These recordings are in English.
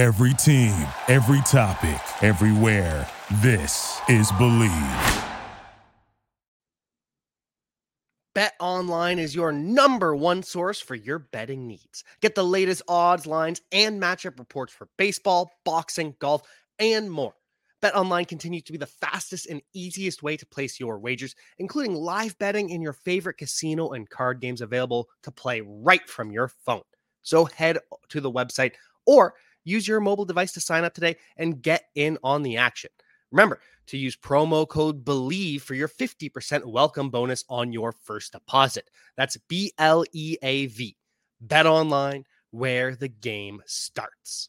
Every team, every topic, everywhere. This is Bleav. Bet Online is your number one source for your betting needs. Get the latest odds, lines, and matchup reports for baseball, boxing, golf, and more. Bet Online continues to be the fastest and easiest way to place your wagers, including live betting in your favorite casino and card games available to play right from your phone. So head to the website or use your mobile device to sign up today and get in on the action. Remember to use promo code BLEAV for your 50% welcome bonus on your first deposit. That's B L E A V. Bet online where the game starts.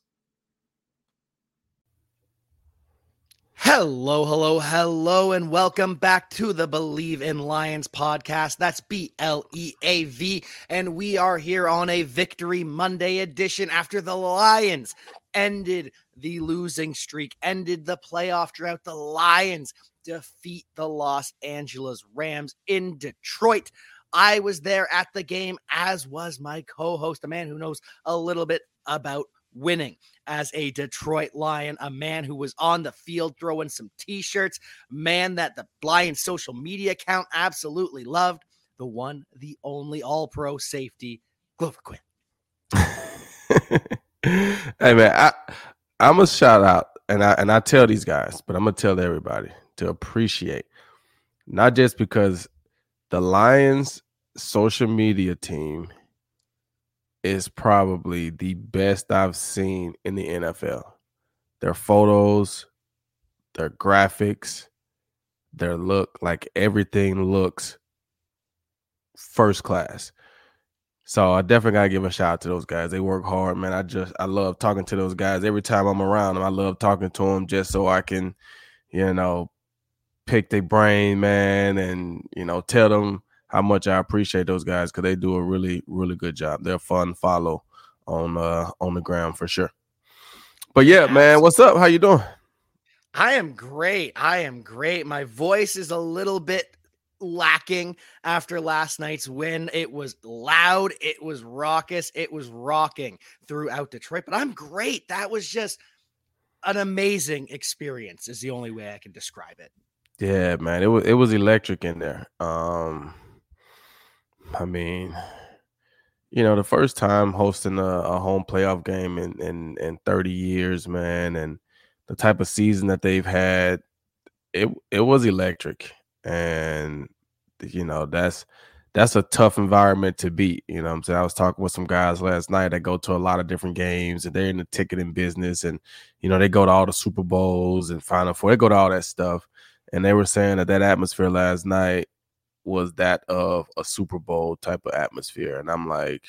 Hello, hello, hello, and welcome back to the Bleav in Lions podcast. That's B L E A V. And we are here on a Victory Monday edition after the Lions ended the losing streak, ended the playoff drought. The Lions defeat the Los Angeles Rams in Detroit. I was there at the game, as was my co host, a man who knows a little bit about winning as a Detroit Lion, a man who was on the field throwing some t shirts, man that the Lions social media account absolutely loved, the one, the only all pro safety, Glover Quin. hey man, I I'm a shout out and I and I tell these guys, but I'm gonna tell everybody to appreciate not just because the Lions social media team is probably the best I've seen in the NFL. Their photos, their graphics, their look, like everything looks first class. So I definitely gotta give a shout out to those guys. They work hard, man. I just I love talking to those guys every time I'm around them. I love talking to them just so I can, you know, pick their brain, man, and you know, tell them how much I appreciate those guys because they do a really, really good job. They're fun follow on uh on the ground for sure. But yeah, man, what's up? How you doing? I am great. I am great. My voice is a little bit lacking after last night's win. It was loud, it was raucous, it was rocking throughout Detroit, but I'm great. That was just an amazing experience is the only way I can describe it. Yeah, man. It was it was electric in there. Um I mean, you know, the first time hosting a, a home playoff game in, in in 30 years, man, and the type of season that they've had, it it was electric. And you know, that's that's a tough environment to beat. You know I'm saying? I was talking with some guys last night that go to a lot of different games and they're in the ticketing business and you know, they go to all the Super Bowls and Final Four, they go to all that stuff. And they were saying that that atmosphere last night was that of a Super Bowl type of atmosphere, and I'm like,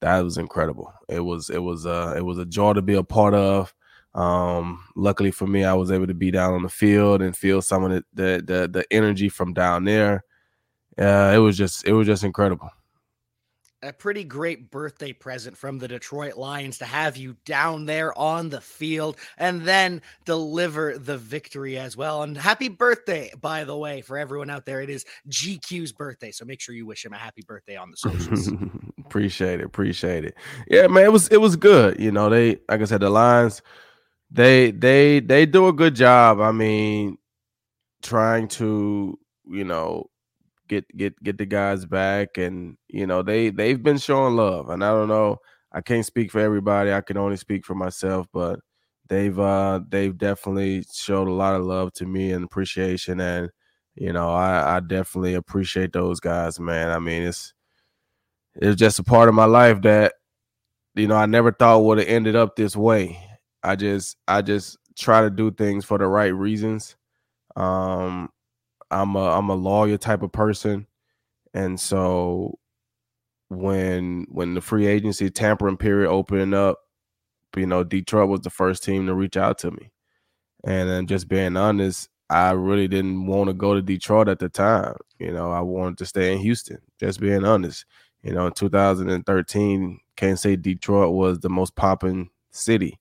that was incredible. It was it was uh it was a joy to be a part of. Um, luckily for me, I was able to be down on the field and feel some of the the the, the energy from down there. Uh, it was just it was just incredible a pretty great birthday present from the Detroit Lions to have you down there on the field and then deliver the victory as well. And happy birthday, by the way, for everyone out there. It is GQ's birthday, so make sure you wish him a happy birthday on the socials. appreciate it, appreciate it. Yeah, man, it was it was good. You know, they like I said, the Lions, they they they do a good job. I mean, trying to you know get get get the guys back and you know they they've been showing love. And i don't know i can't speak for everybody i can only speak for myself but they've uh they've definitely showed a lot of love to me and appreciation. And you know i i definitely appreciate those guys man. I mean it's it's just a part of my life that you know i never thought would have ended up this way. I just i just try to do things for the right reasons. Um I'm a I'm a lawyer type of person, and so when when the free agency tampering period opening up, you know, Detroit was the first team to reach out to me, and then just being honest, I really didn't want to go to Detroit at the time. You know, I wanted to stay in Houston. Just being honest, you know, in 2013, can't say Detroit was the most popping city,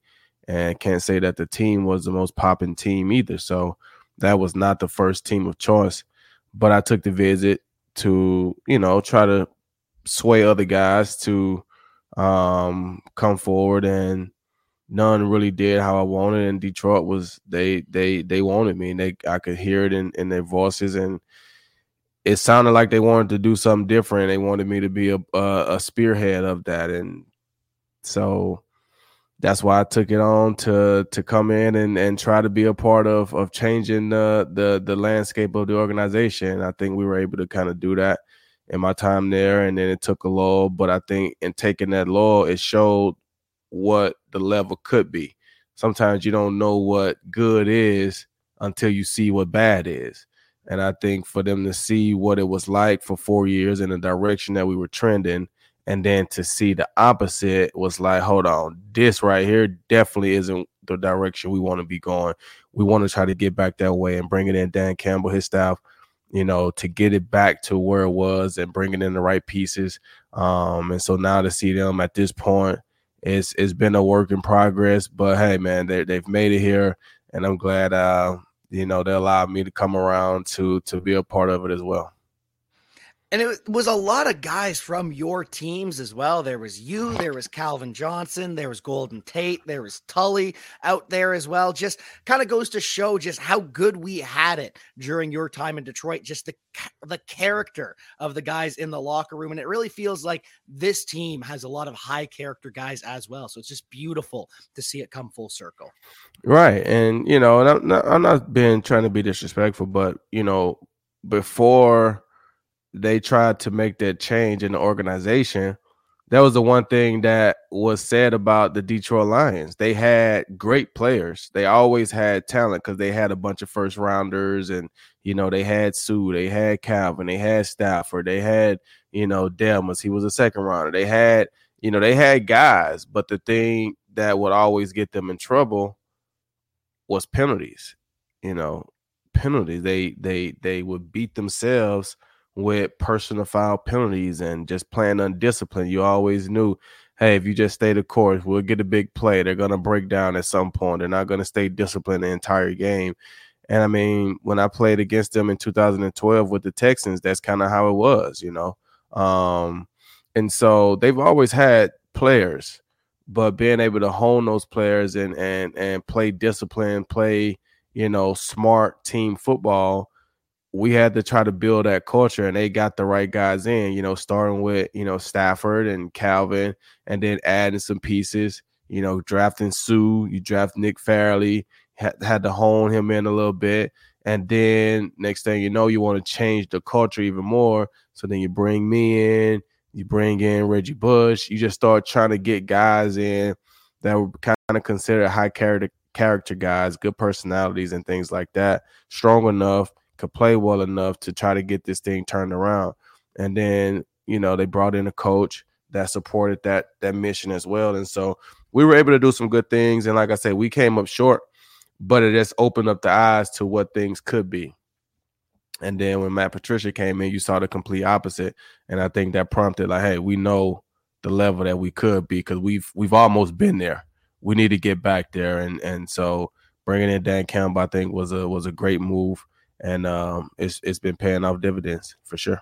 and can't say that the team was the most popping team either. So that was not the first team of choice. But I took the visit to, you know, try to sway other guys to um, come forward and, none really did how I wanted. And Detroit was they they they wanted me, and they I could hear it in, in their voices, and it sounded like they wanted to do something different. They wanted me to be a a, a spearhead of that, and so that's why I took it on to to come in and and try to be a part of of changing the the the landscape of the organization. I think we were able to kind of do that in my time there, and then it took a lull. But I think in taking that lull, it showed what the level could be. Sometimes you don't know what good is until you see what bad is. And I think for them to see what it was like for four years in the direction that we were trending, and then to see the opposite was like, hold on, this right here definitely isn't the direction we want to be going. We want to try to get back that way and bring it in Dan Campbell, his staff, you know, to get it back to where it was and bringing in the right pieces. Um, and so now to see them at this point, it's it's been a work in progress. But hey, man, they they've made it here, and I'm glad uh, you know they allowed me to come around to to be a part of it as well. And it was a lot of guys from your teams as well. There was you, oh, there was Calvin Johnson, there was Golden Tate, there was Tully out there as well. Just kind of goes to show just how good we had it during your time in Detroit. Just the the character of the guys in the locker room, and it really feels like this team has a lot of high character guys as well. So it's just beautiful to see it come full circle. Right, and you know, and I'm not, I'm not being trying to be disrespectful, but you know, before they tried to make that change in the organization, that was the one thing that was said about the Detroit Lions. They had great players. They always had talent because they had a bunch of first rounders, and you know they had Suh, they had Calvin, they had Stafford, they had you know Delmas. He was a second rounder. They had you know they had guys, but the thing that would always get them in trouble was penalties. You know, penalties. They they they would beat themselves with personal foul penalties and just playing undisciplined. You always knew, hey, if you just stay the course, we'll get a big play. They're gonna break down at some point. They're not gonna stay disciplined the entire game. And I mean, when I played against them in 2012 with the Texans, that's kind of how it was, you know. Um, and so they've always had players, but being able to hone those players and and and play discipline, play, you know, smart team football we had to try to build that culture and they got the right guys in, you know, starting with, you know, Stafford and Calvin and then adding some pieces, you know, drafting Suh, you draft Nick Fairley, had, had to hone him in a little bit. And then next thing you know, you want to change the culture even more. So then you bring me in, you bring in Reggie Bush, you just start trying to get guys in that were kind of considered high character character guys, good personalities and things like that, strong enough could play well enough to try to get this thing turned around. And then, you know, they brought in a coach that supported that that mission as well. And so we were able to do some good things. And like I said, we came up short, but it just opened up the eyes to what things could be. And then when Matt Patricia came in, you saw the complete opposite. And I think that prompted like, hey, we know the level that we could be because we've we've almost been there. We need to get back there. And and so bringing in Dan Campbell, I think was a was a great move and um, it's it's been paying off dividends for sure.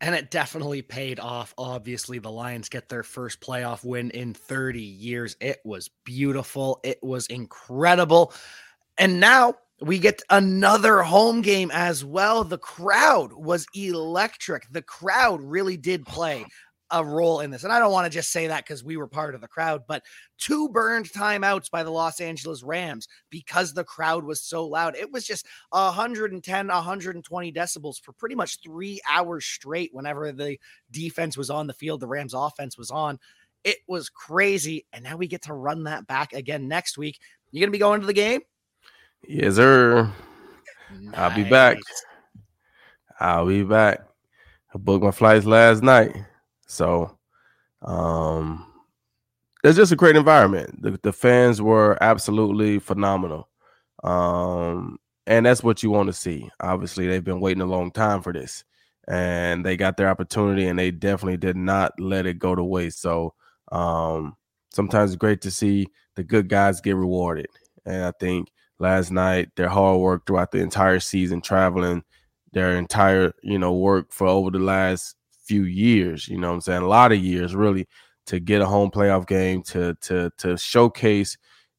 And it definitely paid off. Obviously, the Lions get their first playoff win in 30 years. It was beautiful. It was incredible. And now we get another home game as well. The crowd was electric. The crowd really did play a role in this. And I don't want to just say that because we were part of the crowd, but two burned timeouts by the Los Angeles Rams because the crowd was so loud. It was just 110, 120 decibels for pretty much three hours straight whenever the defense was on the field, the Rams offense was on. It was crazy. And now we get to run that back again next week. You going to be going to the game? Yes, sir. Nice. I'll be back. I'll be back. I booked my flights last night. So um it's just a great environment. The, the fans were absolutely phenomenal. Um and that's what you want to see. Obviously, they've been waiting a long time for this. And they got their opportunity and they definitely did not let it go to waste. So um sometimes it's great to see the good guys get rewarded. And I think last night their hard work throughout the entire season, traveling their entire, you know, work for over the last few years, you know I'm saying? A lot of years really to get a home playoff game to to to showcase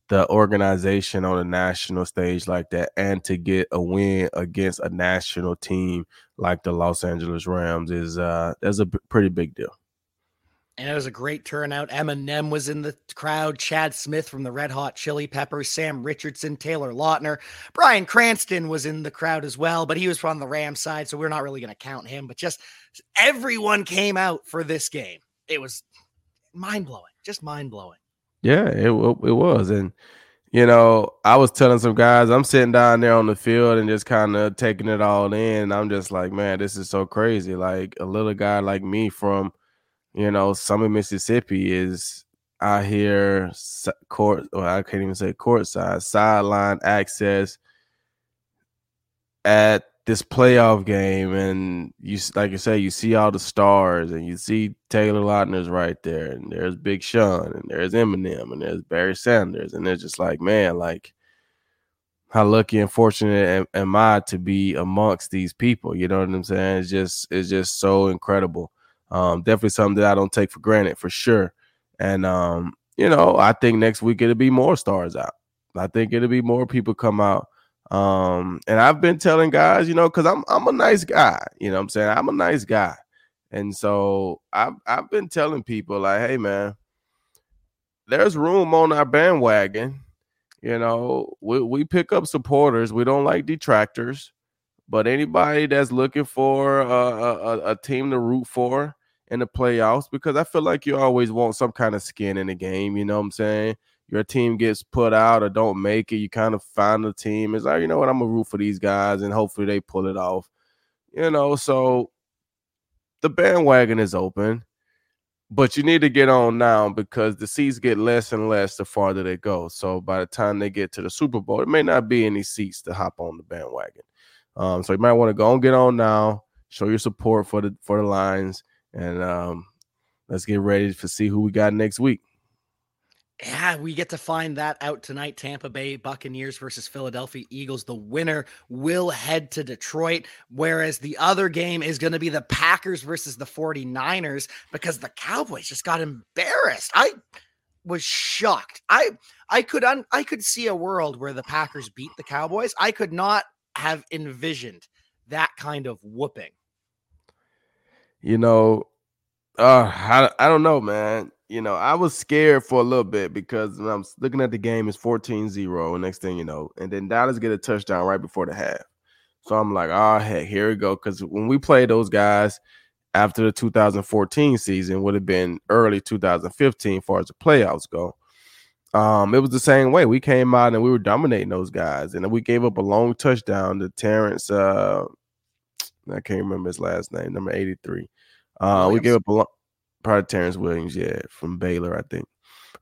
the organization on a national stage like that and to get a win against a national team like the Los Angeles Rams is uh that's a pretty big deal. And it was a great turnout. Eminem was in the crowd. Chad Smith from the Red Hot Chili Peppers, Sam Richardson, Taylor Lautner, Bryan Cranston was in the crowd as well, but he was from the Rams side, so we're not really going to count him. But just everyone came out for this game. It was mind blowing, just mind blowing. Yeah, it it was, and you know, I was telling some guys, I'm sitting down there on the field and just kind of taking it all in. I'm just like, man, this is so crazy. Like a little guy like me from you know, some Summit, Mississippi is out here court. Well, I can't even say court side, sideline access at this playoff game, and you like you say, you see all the stars, and you see Taylor Lautner's right there, and there's Big Sean, and there's Eminem, and there's Barry Sanders, and it's just like, man, like how lucky and fortunate am I to be amongst these people? You know what I'm saying? It's just it's just so incredible. Um, definitely something that I don't take for granted for sure. And um, you know, I think next week it'll be more stars out. I think it'll be more people come out. Um, and I've been telling guys, you know, because I'm I'm a nice guy, you know I'm saying? I'm a nice guy. And so I've I've been telling people like, hey man, there's room on our bandwagon. You know, we, we pick up supporters. We don't like detractors. But anybody that's looking for a, a, a, team to root for, in the playoffs because I feel like you always want some kind of skin in the game. You know what I'm saying? Your team gets put out or don't make it, you kind of find the team. It's like, you know what, I'm gonna root for these guys and hopefully they pull it off. You know, so the bandwagon is open, but you need to get on now because the seats get less and less the farther they go. So by the time they get to the Super Bowl, it may not be any seats to hop on the bandwagon. Um, so you might want to go and get on now, show your support for the for the Lions, and um, let's get ready to see who we got next week. Yeah, we get to find that out tonight. Tampa Bay Buccaneers versus Philadelphia Eagles. The winner will head to Detroit, whereas the other game is going to be the Packers versus the 49ers because the Cowboys just got embarrassed. I was shocked. I I could un, I could see a world where the Packers beat the Cowboys. I could not have envisioned that kind of whooping you know, uh, I, I don't know, man. You know, I was scared for a little bit because I'm looking at the game, it's 14 0. And next thing you know, and then Dallas get a touchdown right before the half. So I'm like, oh, heck, here we go. Because when we played those guys after the 2014 season, would have been early 2015 as far as the playoffs go. Um, it was the same way. We came out and we were dominating those guys, and then we gave up a long touchdown to Terrence. Uh, I can't remember his last name, number 83. Uh, we gave up a long, probably Terrence Williams, yeah, from Baylor, I think.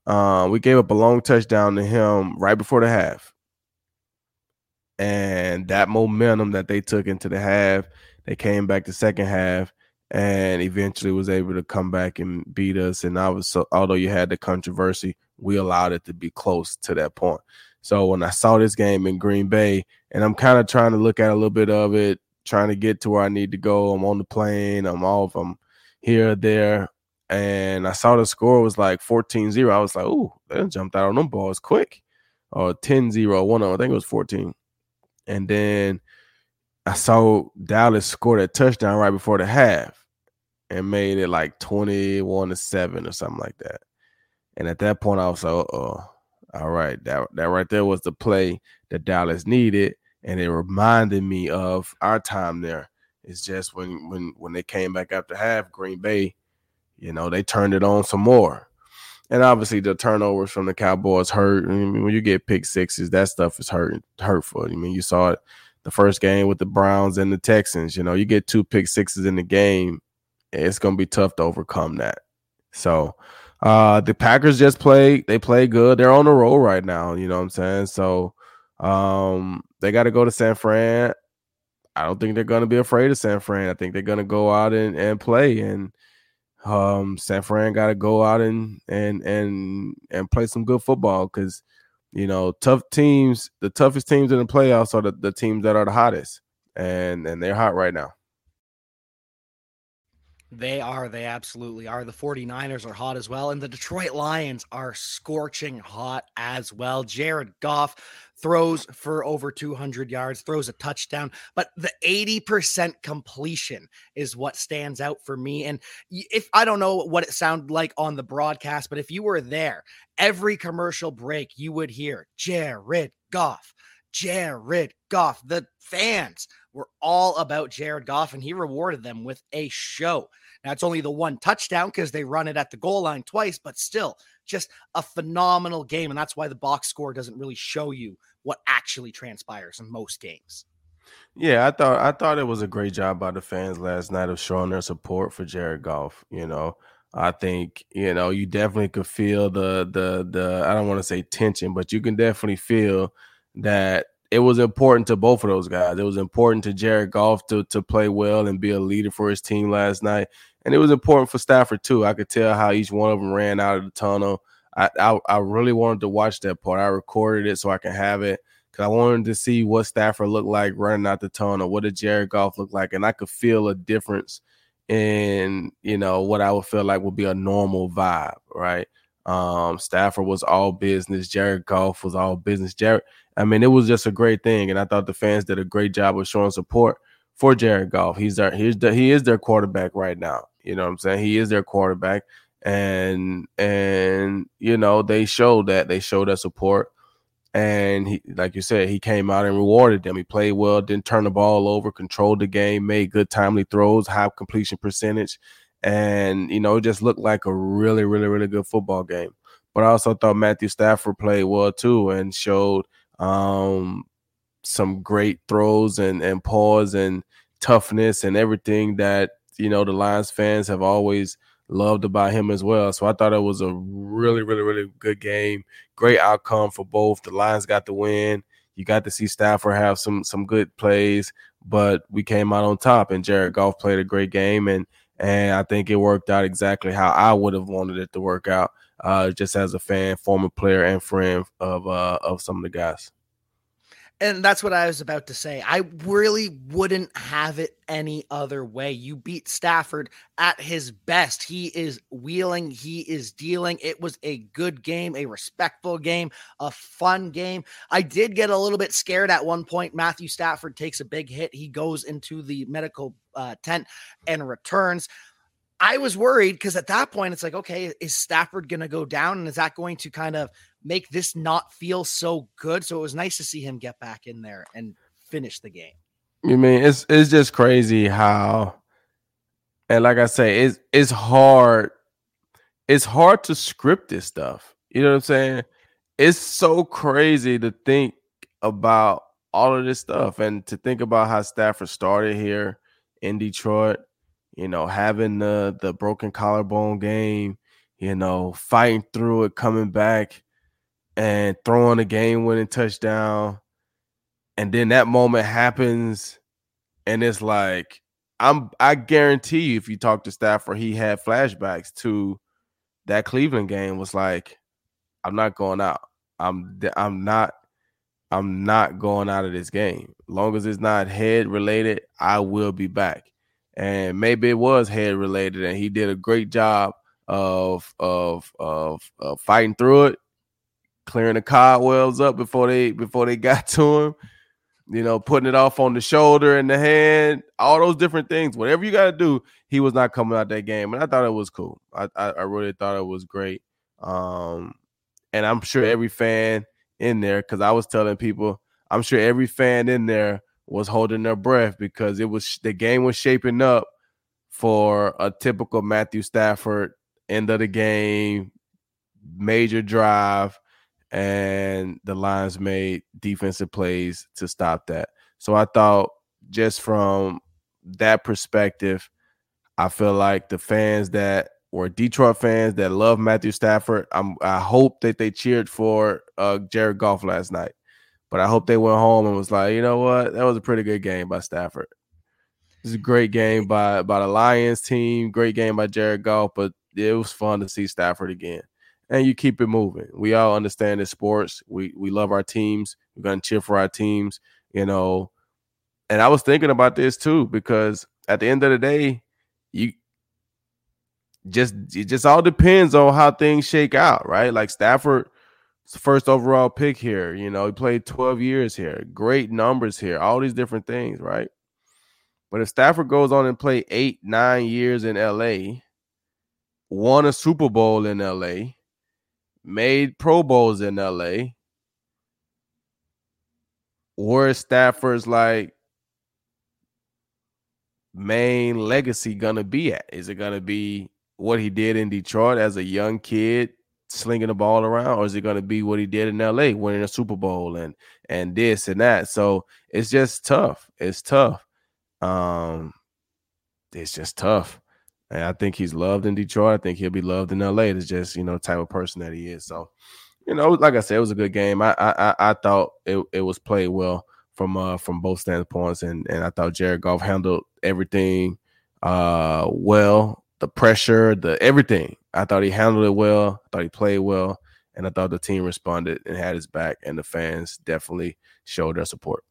Uh, we gave up a long touchdown to him right before the half. And that momentum that they took into the half, they came back the second half and eventually was able to come back and beat us. And I was so although you had the controversy, we allowed it to be close to that point. So when I saw this game in Green Bay, and I'm kind of trying to look at a little bit of it trying to get to where I need to go. I'm on the plane. I'm off. I'm here, there. And I saw the score was like 14 0. I was like, ooh, they jumped out on them balls quick. Or 10 0, one of them. I think it was 14. And then I saw Dallas score a touchdown right before the half and made it like 21 to 7 or something like that. And at that point, I was like, oh, all right, that, that right there was the play that Dallas needed and it reminded me of our time there. It's just when when when they came back after half, Green Bay, you know, they turned it on some more. And obviously the turnovers from the Cowboys hurt. I mean, when you get pick sixes, that stuff is hurt hurtful. I mean, you saw it the first game with the Browns and the Texans. You know, you get two pick sixes in the game, it's gonna be tough to overcome that. So uh the Packers just play, they play good. They're on the roll right now, you know what I'm saying? So um, they got to go to San Fran. I don't think they're going to be afraid of San Fran. I think they're going to go out and, and play. And um, San Fran got to go out and and and and play some good football because you know tough teams, the toughest teams in the playoffs are the, the teams that are the hottest, and and they're hot right now. They are. They absolutely are. The 49ers are hot as well. And the Detroit Lions are scorching hot as well. Jared Goff throws for over 200 yards, throws a touchdown, but the 80% completion is what stands out for me. And if I don't know what it sounded like on the broadcast, but if you were there, every commercial break, you would hear Jared Goff. Jared Goff. The fans were all about Jared Goff, and he rewarded them with a show. Now, it's only the one touchdown because they run it at the goal line twice, but still just a phenomenal game. And that's why the box score doesn't really show you what actually transpires in most games. Yeah, I thought I thought it was a great job by the fans last night of showing their support for Jared Goff. You know, I think you know you definitely could feel the the the I don't want to say tension, but you can definitely feel that it was important to both of those guys. It was important to Jared Goff to to play well and be a leader for his team last night, and it was important for Stafford too. I could tell how each one of them ran out of the tunnel. I I, I really wanted to watch that part. I recorded it so I can have it because I wanted to see what Stafford looked like running out the tunnel. What did Jared Goff look like, and I could feel a difference in you know what I would feel like would be a normal vibe, right? Um, Stafford was all business. Jared Goff was all business. Jared, I mean, it was just a great thing, and I thought the fans did a great job of showing support for Jared Goff. He's their he's the, he is their quarterback right now. You know what I'm saying? He is their quarterback, and and you know they showed that they showed that support, and he like you said he came out and rewarded them. He played well, didn't turn the ball over, controlled the game, made good timely throws, high completion percentage and you know, it just looked like a really, really, really good football game. But I also thought Matthew Stafford played well too and showed um, some great throws and and pause and toughness and everything that you know the Lions fans have always loved about him as well. So I thought it was a really, really, really good game. Great outcome for both. The Lions got the win. You got to see Stafford have some some good plays, but we came out on top. And Jared Goff played a great game, and and I think it worked out exactly how I would have wanted it to work out. Uh, just as a fan, former player, and friend of uh, of some of the guys. And that's what I was about to say. I really wouldn't have it any other way. You beat Stafford at his best. He is wheeling, he is dealing. It was a good game, a respectful game, a fun game. I did get a little bit scared at one point. Matthew Stafford takes a big hit. He goes into the medical uh, tent and returns. I was worried because at that point, it's like, okay, is Stafford going to go down? And is that going to kind of make this not feel so good? So it was nice to see him get back in there and finish the game. You mean it's it's just crazy how, and like I say, it's it's hard. It's hard to script this stuff. You know what I'm saying? It's so crazy to think about all of this stuff and to think about how Stafford started here in Detroit you know, having the the broken collarbone game, you know, fighting through it, coming back and throwing a game winning touchdown. And then that moment happens, and it's like, I'm I guarantee you, if you talk to Stafford, he had flashbacks to that Cleveland game, was like, I'm not going out. I'm I'm not I'm not going out of this game. Long as it's not head related, I will be back and maybe it was head related, and he did a great job of of of, of fighting through it, clearing the cobwebs up before they before they got to him. You know, putting it off on the shoulder and the hand, all those different things. Whatever you got to do, he was not coming out that game, and I thought it was cool. I, I, I really thought it was great. Um, and I'm sure every fan in there, because I was telling people, I'm sure every fan in there was holding their breath because it was the game was shaping up for a typical Matthew Stafford end of the game, major drive, and the Lions made defensive plays to stop that. So I thought just from that perspective, I feel like the fans that were Detroit fans that love Matthew Stafford, I'm, I hope that they cheered for uh, Jared Goff last night but I hope they went home and was like, you know what, that was a pretty good game by Stafford. Is a great game by by the Lions team. Great game by Jared Goff, but it was fun to see Stafford again. And you keep it moving. We all understand it's sports. We we love our teams. We're gonna cheer for our teams. You know, and I was thinking about this too because at the end of the day, you just it just all depends on how things shake out, right? Like Stafford first overall pick here. You know, he played 12 years here, great numbers here, all these different things, right? But if Stafford goes on and play eight, nine years in LA, won a Super Bowl in LA, made Pro Bowls in LA, where Stafford's like main legacy gonna be at? Is it gonna be what he did in Detroit as a young kid, slinging the ball around, or is it going to be what he did in LA, winning a Super Bowl and and this and that? So it's just tough. It's tough. Um, it's just tough. And I think he's loved in Detroit. I think he'll be loved in LA. It's just you know type of person that he is. So you know, like I said, it was a good game. I I I thought it, it was played well from uh from both standpoints, and and I thought Jared Goff handled everything uh well the pressure, the everything. I thought he handled it well. I thought he played well, and I thought the team responded and had his back, and the fans definitely showed their support.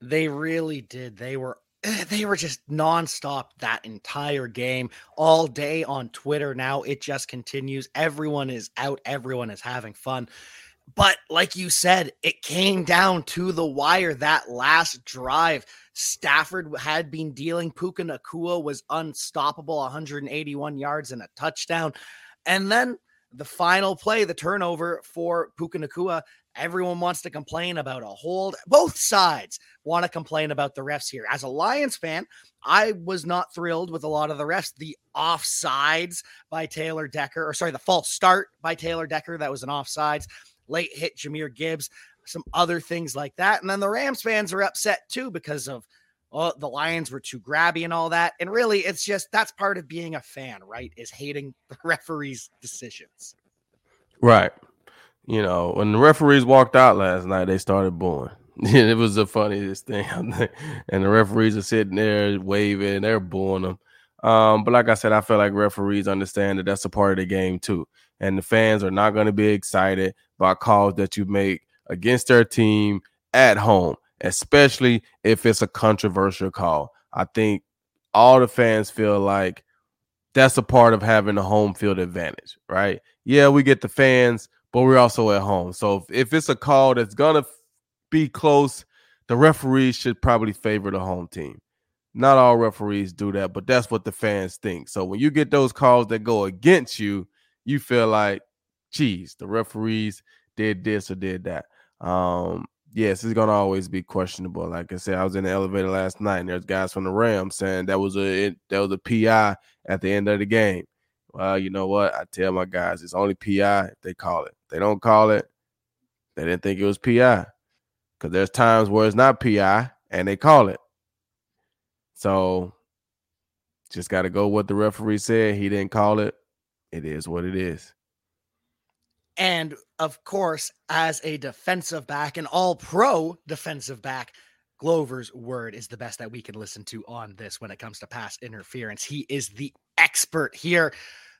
They really did. They were they were just nonstop that entire game all day on Twitter. Now it just continues. Everyone is out. Everyone is having fun. But like you said, it came down to the wire that last drive. Stafford had been dealing. Puka Nacua was unstoppable, 181 yards and a touchdown. And then the final play, the turnover for Puka Nacua. everyone wants to complain about a hold. Both sides want to complain about the refs here. As a Lions fan, I was not thrilled with a lot of the refs. The offsides by Taylor Decker, or sorry, the false start by Taylor Decker, that was an offsides. Late hit Jahmyr Gibbs some other things like that. And then the Rams fans are upset too because of oh, the Lions were too grabby and all that. And really, it's just that's part of being a fan, right? Is hating the referees' decisions. Right. You know, when the referees walked out last night, they started booing. it was the funniest thing. and the referees are sitting there waving, they're booing them. Um, but like I said, I feel like referees understand that that's a part of the game too. And the fans are not going to be excited by calls that you make against their team at home, especially if it's a controversial call. I think all the fans feel like that's a part of having a home field advantage, right? Yeah, we get the fans, but we're also at home. So if, if it's a call that's gonna be close, the referees should probably favor the home team. Not all referees do that, but that's what the fans think. So when you get those calls that go against you, you feel like, geez, the referees did this or did that. Um, yes, it's gonna always be questionable. Like I said, I was in the elevator last night, and there's guys from the Rams saying that was a it, that was a PI at the end of the game. Well, you know what? I tell my guys it's only PI if they call it. If they don't call it. They didn't think it was PI because there's times where it's not PI and they call it. So just got to go what the referee said. He didn't call it. It is what it is. And of course, as a defensive back, an all pro defensive back, Glover's word is the best that we can listen to on this when it comes to pass interference. He is the expert here.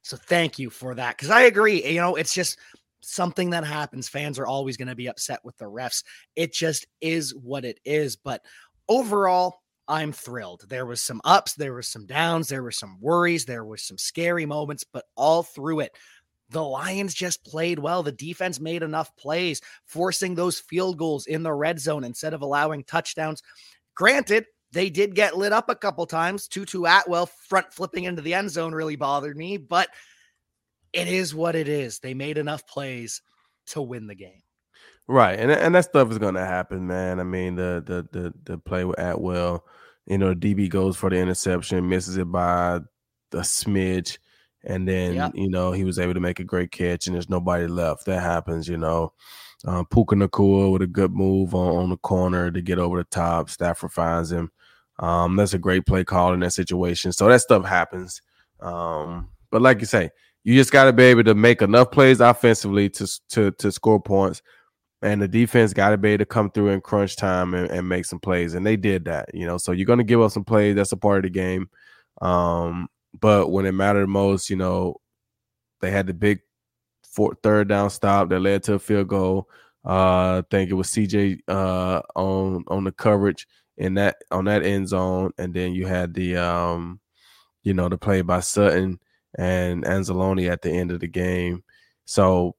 So thank you for that. Because I agree, you know, it's just something that happens. Fans are always going to be upset with the refs. It just is what it is. But overall, I'm thrilled. There was some ups, there was some downs, there were some worries, there was some scary moments, but all through it, the Lions just played well. The defense made enough plays, forcing those field goals in the red zone instead of allowing touchdowns. Granted, they did get lit up a couple times. Tutu Atwell front flipping into the end zone really bothered me, but it is what it is. They made enough plays to win the game. Right, and and that stuff is gonna happen, man. I mean, the the the the play with Atwell, you know, DB goes for the interception, misses it by a smidge and then yep. you know he was able to make a great catch, and there's nobody left. That happens, you know. Um, Puka Nacua with a good move on, on the corner to get over the top. Stafford finds him. Um, that's a great play call in that situation. So that stuff happens. Um, but like you say, you just got to be able to make enough plays offensively to to to score points, and the defense got to be able to come through in crunch time and, and make some plays, and they did that. You know, so you're going to give up some plays. That's a part of the game. Um, but when it mattered most, you know, they had the big fourth, third down stop that led to a field goal. Uh, I think it was CJ uh, on on the coverage in that on that end zone, and then you had the um, you know, the play by Sutton and Anzalone at the end of the game. So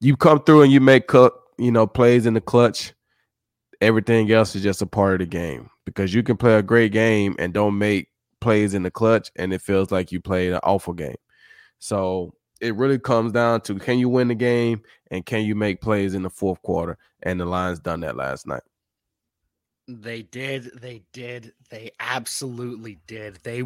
you come through and you make you know, plays in the clutch. Everything else is just a part of the game because you can play a great game and don't make plays in the clutch, and it feels like you played an awful game. So it really comes down to can you win the game and can you make plays in the fourth quarter? And the Lions done that last night. They did. They did. They absolutely did. They.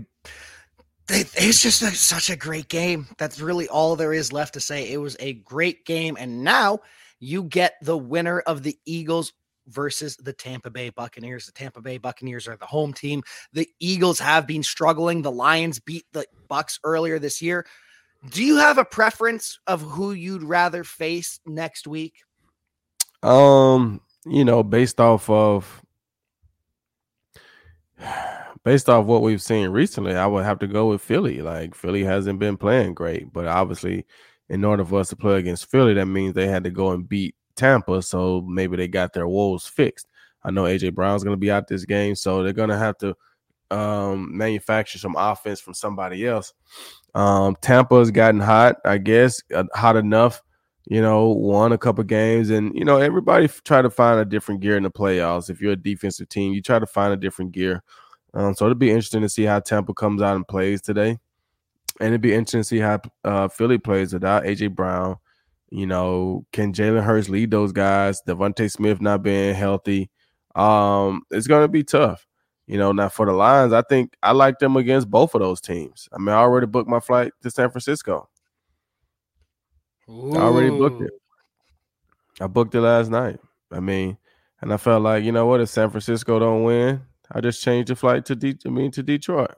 they it's just a, such a great game. That's really all there is left to say. It was a great game, and now you get the winner of the Eagles versus the Tampa Bay Buccaneers. The Tampa Bay Buccaneers are the home team. The Eagles have been struggling. The Lions beat the Bucks earlier this year. Do you have a preference of who you'd rather face next week? Um, you know, based off of based off what we've seen recently, I would have to go with Philly. Like Philly hasn't been playing great, but obviously, in order for us to play against Philly, that means they had to go and beat Tampa. So maybe they got their woes fixed. I know AJ Brown's going to be out this game, so they're going to have to um, manufacture some offense from somebody else. Um, Tampa's gotten hot, I guess, uh, hot enough. You know, won a couple games, and you know everybody try to find a different gear in the playoffs. If you're a defensive team, you try to find a different gear. Um, so it'll be interesting to see how Tampa comes out and plays today, and it'd be interesting to see how uh, Philly plays without AJ Brown. You know, can Jalen Hurts lead those guys? DeVonta Smith not being healthy. Um, it's gonna be tough. You know, now for the Lions, I think I like them against both of those teams. I mean, I already booked my flight to San Francisco. Ooh. I already booked it. I booked it last night. I mean, and I felt like, you know what, if San Francisco don't win, I just changed the flight to De- I mean to Detroit.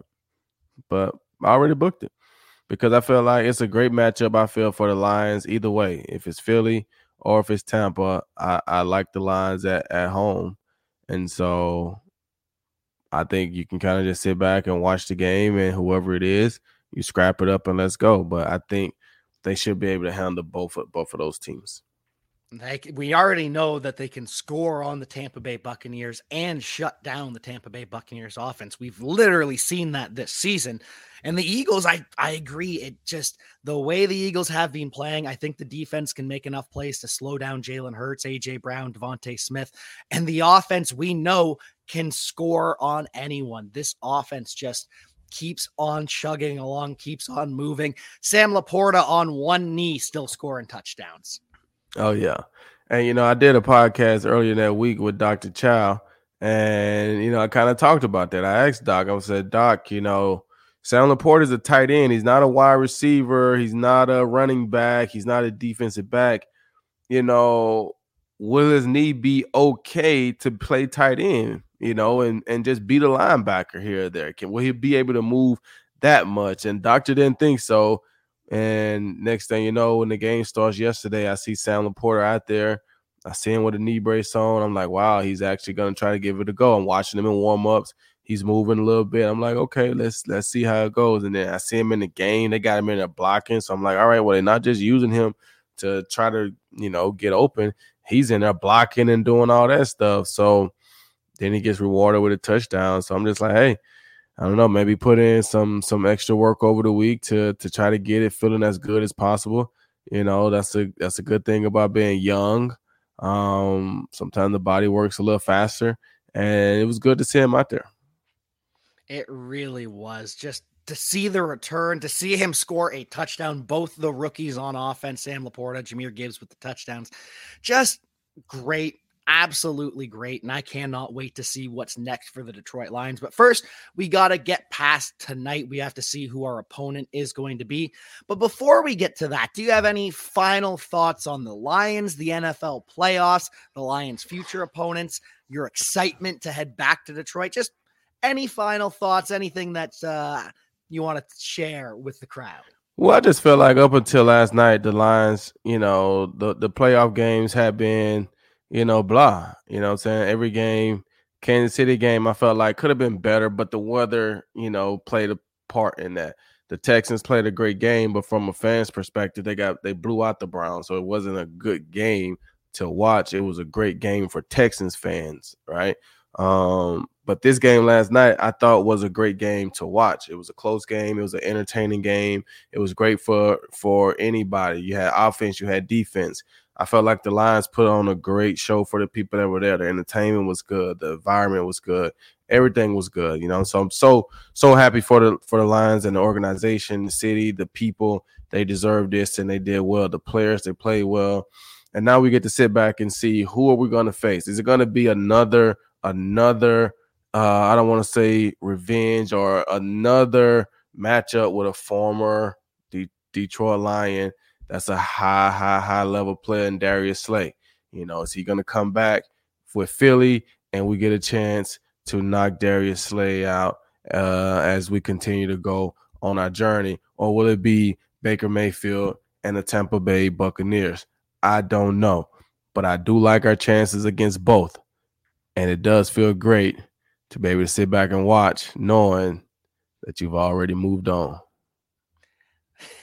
But I already booked it because I feel like it's a great matchup. I feel for the Lions either way. If it's Philly or if it's Tampa, I, I like the Lions at, at home. And so I think you can kind of just sit back and watch the game, and whoever it is, you scrap it up and let's go. But I think they should be able to handle both of, both of those teams. Like we already know that they can score on the Tampa Bay Buccaneers and shut down the Tampa Bay Buccaneers offense. We've literally seen that this season. And the Eagles, I I agree. It just the way the Eagles have been playing, I think the defense can make enough plays to slow down Jalen Hurts, AJ Brown, DeVonta Smith, and the offense we know can score on anyone. This offense just keeps on chugging along, keeps on moving. Sam LaPorta on one knee, still scoring touchdowns. Oh yeah, and you know I did a podcast earlier that week with Dr. Chao, and you know I kind of talked about that. I asked Doc, I said, Doc, you know. Sam LaPorta is a tight end. He's not a wide receiver. He's not a running back. He's not a defensive back. You know, will his knee be okay to play tight end? You know, and and just beat a linebacker here or there. Can will he be able to move that much? And Doctor didn't think so. And next thing you know, when the game starts yesterday, I see Sam LaPorta out there. I see him with a knee brace on. I'm like, wow, he's actually gonna try to give it a go. I'm watching him in warm ups. He's moving a little bit. I'm like, okay, let's let's see how it goes. And then I see him in the game. They got him in there blocking. So I'm like, all right, well, they're not just using him to try to, you know, get open. He's in there blocking and doing all that stuff. So then he gets rewarded with a touchdown. So I'm just like, hey, I don't know, maybe put in some some extra work over the week to to try to get it feeling as good as possible. You know, that's a that's a good thing about being young. Um, sometimes the body works a little faster, and it was good to see him out there. It really was just to see the return, to see him score a touchdown. Both the rookies on offense, Sam LaPorta, Jahmyr Gibbs with the touchdowns, just great absolutely great. And I cannot wait to see what's next for the Detroit Lions. But first, we got to get past tonight. We have to see who our opponent is going to be. But before we get to that, do you have any final thoughts on the Lions, the NFL playoffs, the Lions' future opponents, your excitement to head back to Detroit? Just any final thoughts, anything that uh, you want to share with the crowd? Well, I just felt like up until last night, the Lions, you know, the, the playoff games have been you know, blah. You know I'm saying? Every game, Kansas City game, I felt like could have been better, but the weather, you know, played a part in that. The Texans played a great game, but from a fan's perspective, they got they blew out the Browns. So it wasn't a good game to watch. It was a great game for Texans fans, right? Um, But this game last night, I thought was a great game to watch. It was a close game. It was an entertaining game. It was great for for anybody. You had offense, you had defense. I felt like the Lions put on a great show for the people that were there. The entertainment was good. The environment was good. Everything was good. You know, so I'm so so happy for the for the Lions and the organization, the city, the people. They deserve this and they did well. The players they played well, and now we get to sit back and see who are we going to face. Is it going to be another another? Uh, I don't want to say revenge or another matchup with a former Detroit Lion that's a high, high, high level player in Darius Slay. You know, is he going to come back with Philly and we get a chance to knock Darius Slay out uh, as we continue to go on our journey? Or will it be Baker Mayfield and the Tampa Bay Buccaneers? I don't know, but I do like our chances against both. And it does feel great to be able to sit back and watch knowing that you've already moved on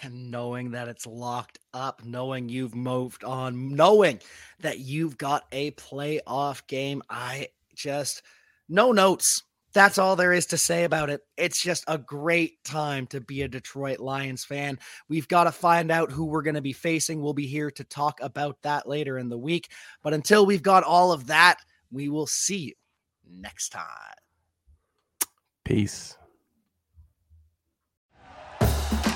and knowing that it's locked up, knowing you've moved on, knowing that you've got a playoff game. I just, no notes. That's all there is to say about it. It's just a great time to be a Detroit Lions fan. We've got to find out who we're going to be facing. We'll be here to talk about that later in the week. But until we've got all of that, we will see you next time. Peace.